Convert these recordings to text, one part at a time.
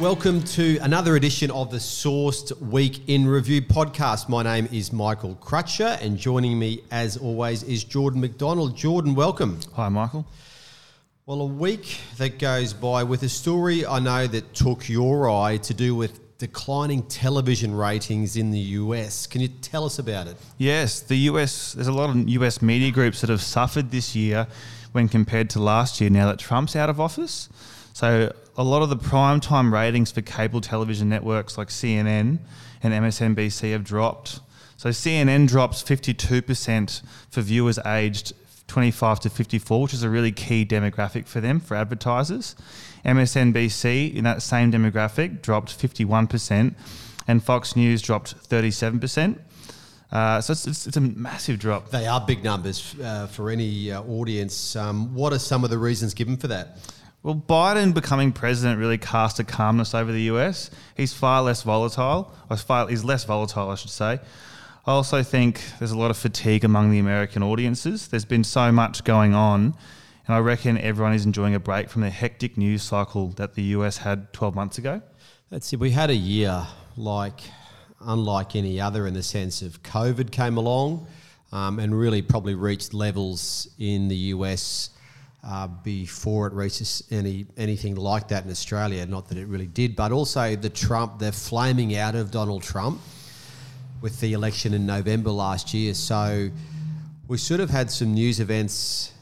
Welcome to another edition of the Sourced Week in Review podcast. My name is Michael Crutcher, and joining me, as always, is Jordan McDonald. Jordan, welcome. Hi, Michael. Well, a week that goes by with a story I know that took your eye to do with declining television ratings in the US. Can you tell us about it? Yes, the US, there's a lot of US media groups that have suffered this year when compared to last year now that Trump's out of office. So a lot of the prime time ratings for cable television networks like CNN and MSNBC have dropped. So CNN drops 52% for viewers aged 25 to 54, which is a really key demographic for them for advertisers. MSNBC in that same demographic dropped 51%, and Fox News dropped 37%. Uh, so it's, it's, it's, a massive drop. They are big numbers uh, for any uh, audience. Um, what are some of the reasons given for that? Well, Biden becoming president really cast a calmness over the US. He's far less volatile, or far, he's less volatile, I should say. I also think there's a lot of fatigue among the American audiences. There's been so much going on, and I reckon everyone is enjoying a break from the hectic news cycle that the US had 12 months ago. That's it. We had a year like unlike any other in the sense of COVID came along um, and really probably reached levels in the US uh, before it reaches any anything like that in Australia. Not that it really did, but also the Trump, the flaming out of Donald Trump with the election in November last year. So we sort of had some news events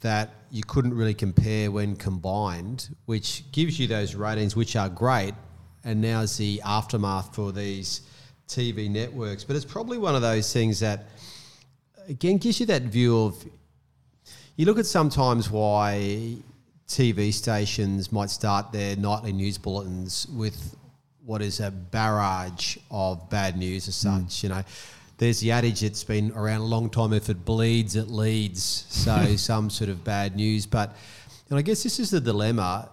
that you couldn't really compare when combined, which gives you those ratings, which are great. And now is the aftermath for these TV networks. But it's probably one of those things that, again, gives you that view of you look at sometimes why TV stations might start their nightly news bulletins with what is a barrage of bad news as such. Mm. You know, there's the adage that's been around a long time: if it bleeds, it leads. So some sort of bad news, but and I guess this is the dilemma.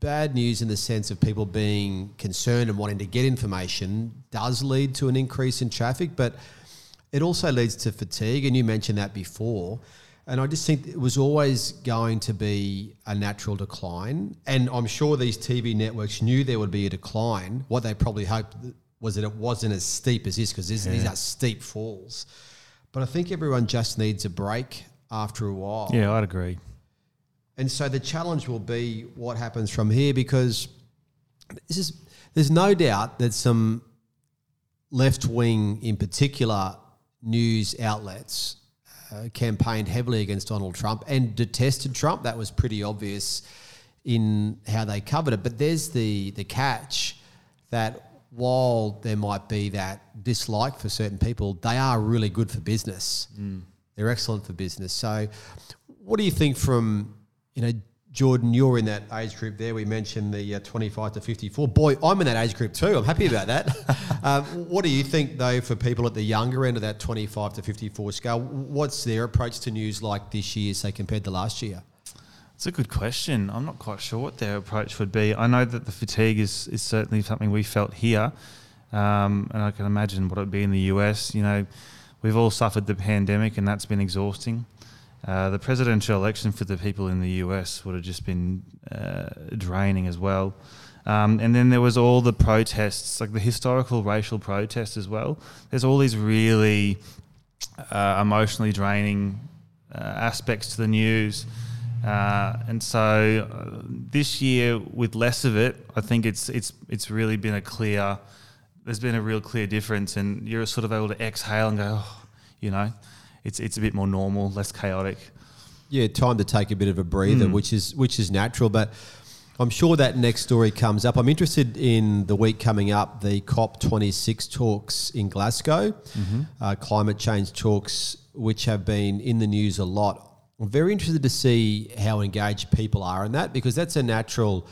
Bad news in the sense of people being concerned and wanting to get information does lead to an increase in traffic, but it also leads to fatigue. And you mentioned that before. And I just think it was always going to be a natural decline. And I'm sure these TV networks knew there would be a decline. What they probably hoped was that it wasn't as steep as this, because yeah. these are steep falls. But I think everyone just needs a break after a while. Yeah, I'd agree. And so the challenge will be what happens from here, because this is there's no doubt that some left wing, in particular, news outlets uh, campaigned heavily against Donald Trump and detested Trump. That was pretty obvious in how they covered it. But there's the the catch that while there might be that dislike for certain people, they are really good for business. Mm. They're excellent for business. So, what do you think from you know Jordan, you're in that age group there. We mentioned the uh, 25 to 54. Boy, I'm in that age group too. I'm happy about that. um, what do you think, though, for people at the younger end of that 25 to 54 scale? What's their approach to news like this year, say, compared to last year? It's a good question. I'm not quite sure what their approach would be. I know that the fatigue is, is certainly something we felt here, um, and I can imagine what it would be in the US. You know, we've all suffered the pandemic, and that's been exhausting. Uh, the presidential election for the people in the US would have just been uh, draining as well. Um, and then there was all the protests, like the historical racial protests as well. There's all these really uh, emotionally draining uh, aspects to the news. Uh, and so this year, with less of it, I think it's it's it's really been a clear. There's been a real clear difference, and you're sort of able to exhale and go, oh, you know, it's it's a bit more normal, less chaotic. Yeah, time to take a bit of a breather, mm. which is which is natural, but. I'm sure that next story comes up. I'm interested in the week coming up, the COP26 talks in Glasgow, mm-hmm. uh, climate change talks, which have been in the news a lot. I'm very interested to see how engaged people are in that because that's a natural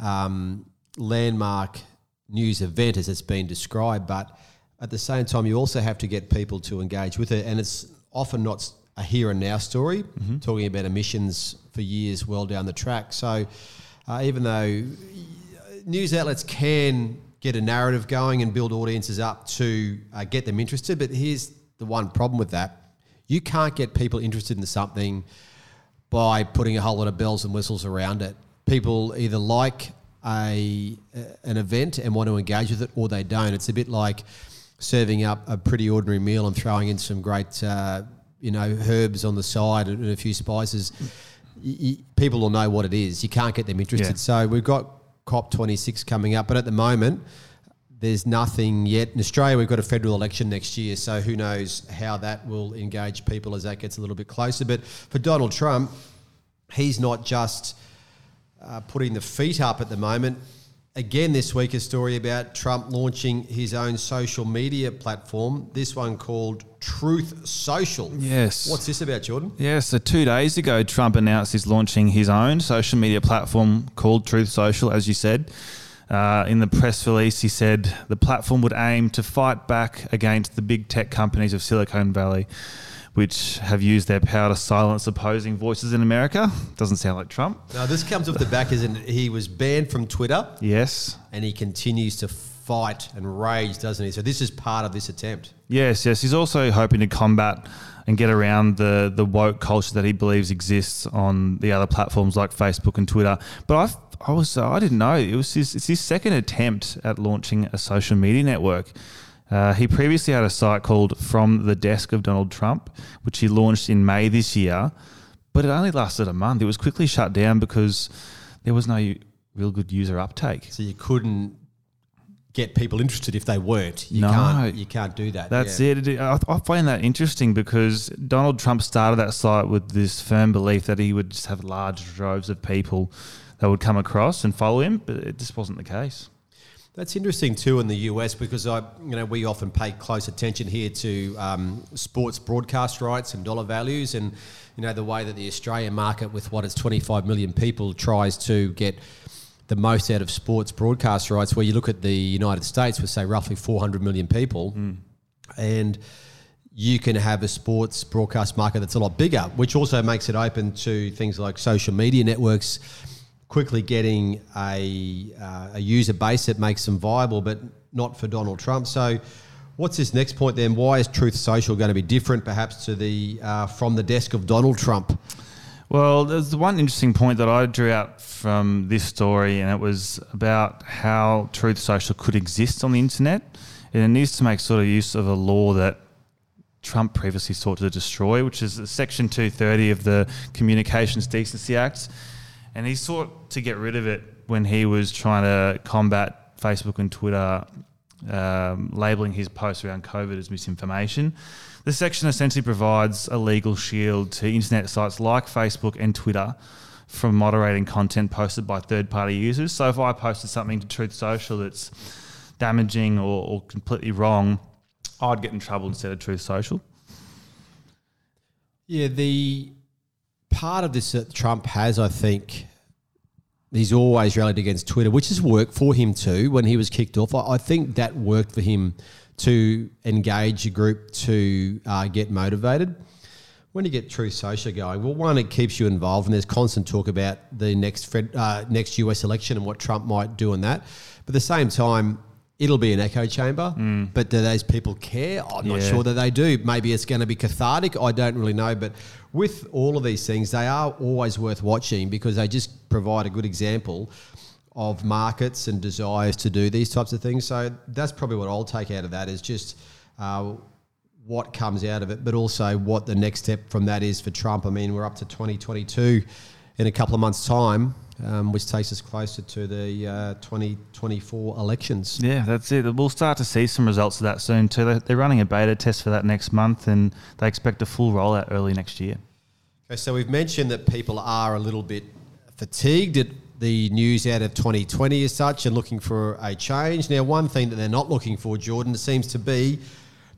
um, landmark news event as it's been described. But at the same time, you also have to get people to engage with it. And it's often not a here and now story, mm-hmm. talking about emissions for years well down the track. So uh, even though news outlets can get a narrative going and build audiences up to uh, get them interested, but here's the one problem with that. You can't get people interested in something by putting a whole lot of bells and whistles around it. People either like a an event and want to engage with it, or they don't. It's a bit like serving up a pretty ordinary meal and throwing in some great, uh, you know, herbs on the side and a few spices. People will know what it is. You can't get them interested. Yeah. So we've got COP26 coming up, but at the moment, there's nothing yet. In Australia, we've got a federal election next year, so who knows how that will engage people as that gets a little bit closer. But for Donald Trump, he's not just uh, putting the feet up at the moment. Again, this week, a story about Trump launching his own social media platform, this one called Truth Social. Yes. What's this about, Jordan? Yeah, so two days ago, Trump announced he's launching his own social media platform called Truth Social, as you said. Uh, in the press release, he said the platform would aim to fight back against the big tech companies of Silicon Valley, which have used their power to silence opposing voices in America. Doesn't sound like Trump. Now, this comes off the back, isn't it? He was banned from Twitter Yes. and he continues to fight and rage, doesn't he? So, this is part of this attempt. Yes, yes. He's also hoping to combat and get around the the woke culture that he believes exists on the other platforms like Facebook and Twitter. But I I was I didn't know it was his it's his second attempt at launching a social media network. Uh, he previously had a site called From the Desk of Donald Trump, which he launched in May this year, but it only lasted a month. It was quickly shut down because there was no real good user uptake. So, you couldn't get people interested if they weren't. You, No. can't, you can't do that. That's yeah. it. I, I find that interesting because Donald Trump started that site with this firm belief that he would just have large droves of people that would come across and follow him, but it just wasn't the case. That's interesting too in the US because I, you know, we often pay close attention here to um, sports broadcast rights and dollar values, and you know the way that the Australian market, with what it's 25 million people, tries to get the most out of sports broadcast rights. Where you look at the United States, with say roughly 400 million people, and you can have a sports broadcast market that's a lot bigger, which also makes it open to things like social media networks quickly getting a, uh, a user base that makes them viable, but not for Donald Trump. So, what's this next point then? Why is Truth Social going to be different, perhaps, to the uh, from the desk of Donald Trump? Well, there's one interesting point that I drew out from this story, and it was about how Truth Social could exist on the internet. And it needs to make sort of use of a law that Trump previously sought to destroy, which is Section 230 of the Communications Decency Act. And he sought to get rid of it when he was trying to combat Facebook and Twitter um, labeling his posts around COVID as misinformation. The section essentially provides a legal shield to internet sites like Facebook and Twitter from moderating content posted by third party users. So if I posted something to Truth Social that's damaging or, or completely wrong, I'd get in trouble instead of Truth Social. Yeah, the part of this that Trump has, I think, he's always rallied against Twitter, which has worked for him too when he was kicked off. I, I think that worked for him to engage a group to uh, get motivated. When you get True Social going, well, one, it keeps you involved, and there's constant talk about the next uh, next US election and what Trump might do in that. But at the same time, it'll be an echo chamber. But do those people care? I'm not sure that they do. Maybe it's going to be cathartic. I don't really know. But with all of these things, they are always worth watching because they just provide a good example of markets and desires to do these types of things. So that's probably what I'll take out of that is just uh, what comes out of it, but also what the next step from that is for Trump. I mean, we're up to 2022 in a couple of months' time, um, which takes us closer to the uh, 2024 elections. Yeah, that's it. We'll start to see some results of that soon too. They're- running a beta test for that next month, and they expect a full rollout early next year. Okay, so we've mentioned that people are a little bit fatigued at the news out of 2020 as such and looking for a change. Now, one thing that they're not looking for, Jordan, seems to be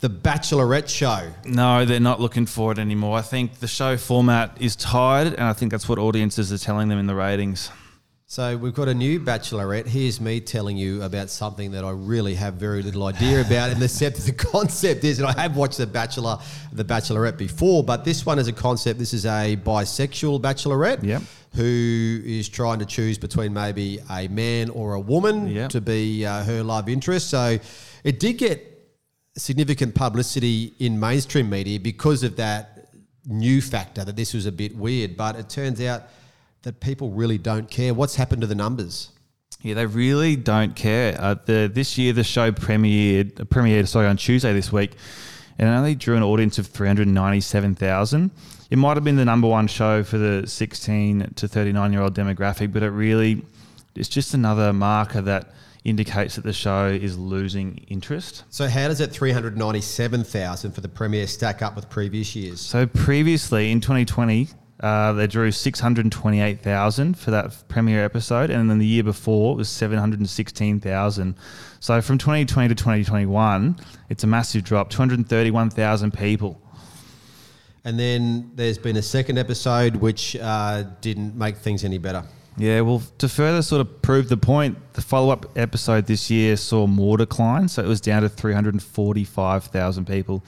the Bachelorette show. No, they're not looking for it anymore. I think the show format is tired, and I think that's what audiences are telling them in the ratings. So we've got a new Bachelorette. Here's me telling you about something that I really have very little idea about, and the, the concept is, and I have watched the Bachelor, the Bachelorette before, but this one is a concept. This is a bisexual Bachelorette. Yep. Who is trying to choose between maybe a man or a woman Yep. to be uh, her love interest? So it did get significant publicity in mainstream media because of that new factor that this was a bit weird. But it turns out that people really don't care. What's happened to the numbers? Yeah, they really don't care. Uh, the this year the show premiered premiered sorry on Tuesday this week, and it only drew an audience of three hundred ninety seven thousand. It might have been the number one show for the sixteen to thirty nine year old demographic, but it really it's just another marker that indicates that the show is losing interest. So how does that 397,000 for the premiere stack up with previous years? So previously in 2020, uh, they drew 628,000 for that premiere episode, and then the year before it was 716,000. So from 2020 to 2021, it's a massive drop 231,000 people. And then there's been a second episode which uh, didn't make things any better. Yeah, well, to further sort of prove the point, the follow up episode this year saw more decline. So it was down to 345,000 people.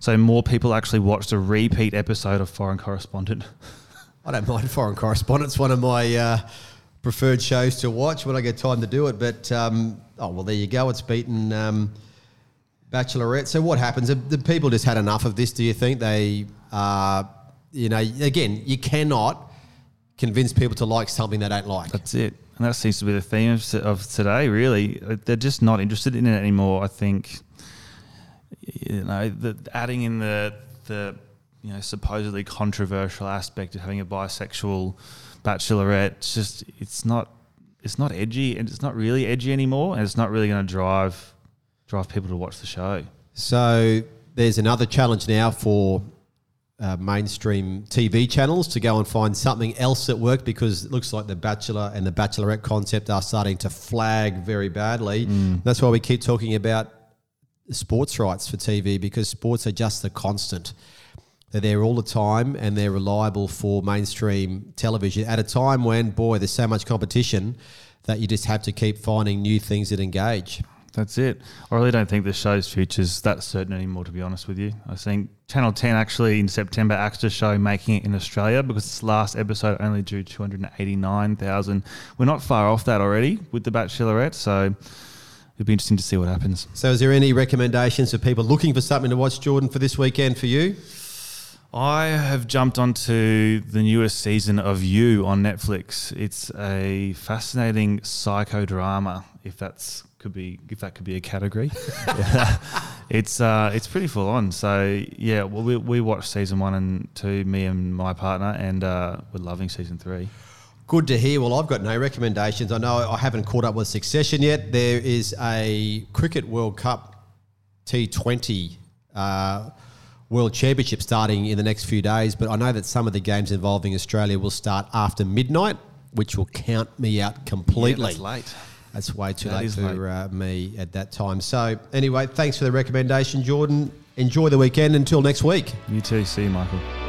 So more people actually watched a repeat episode of Foreign Correspondent. I don't mind Foreign Correspondent. It's one of my uh, preferred shows to watch when I get time to do it. But, um, oh, well, there you go. It's beaten um, Bachelorette. So what happens? The, people just had enough of this, do you think? They, uh, you know, again, you cannot convince people to like something they don't like. That's it. And that seems to be the theme of, of today, really. They're just not interested in it anymore, I think. You know, the, adding in the, the you know, supposedly controversial aspect of having a bisexual bachelorette, it's just, it's not, it's not edgy and it's not really edgy anymore. And it's not really going to drive, drive people to watch the show. So there's another challenge now for uh, mainstream TV channels to go and find something else that worked because it looks like the Bachelor and the Bachelorette concept are starting to flag very badly. Mm. That's why we keep talking about sports rights for TV because sports are just the constant. They're there all the time and they're reliable for mainstream television at a time when, boy, there's so much competition that you just have to keep finding new things that engage. That's it. I really don't think the show's future is that certain anymore, to be honest with you. I think Channel 10 actually in September axed a show making it in Australia because its last episode only drew 289,000. We're not far off that already with The Bachelorette, so it'd be interesting to see what happens. So, is there any recommendations for people looking for something to watch, Jordan, for this weekend for you? I have jumped onto the newest season of You on Netflix. It's a fascinating psychodrama, if that's could be if that could be a category. it's uh, it's pretty full on. So yeah, well, we we watched season one and two, me and my partner, and uh, we're loving season three. Good to hear. Well, I've got no recommendations. I know I haven't caught up with Succession yet. There is a Cricket World Cup T20 uh, World Championship starting in the next few days, but I know that some of the games involving Australia will start after midnight, which will count me out completely. Yeah, that's late. That's way too that late for. Uh, me at that time. So, anyway, thanks for the recommendation, Jordan. Enjoy the weekend until next week. You too. See you, Michael.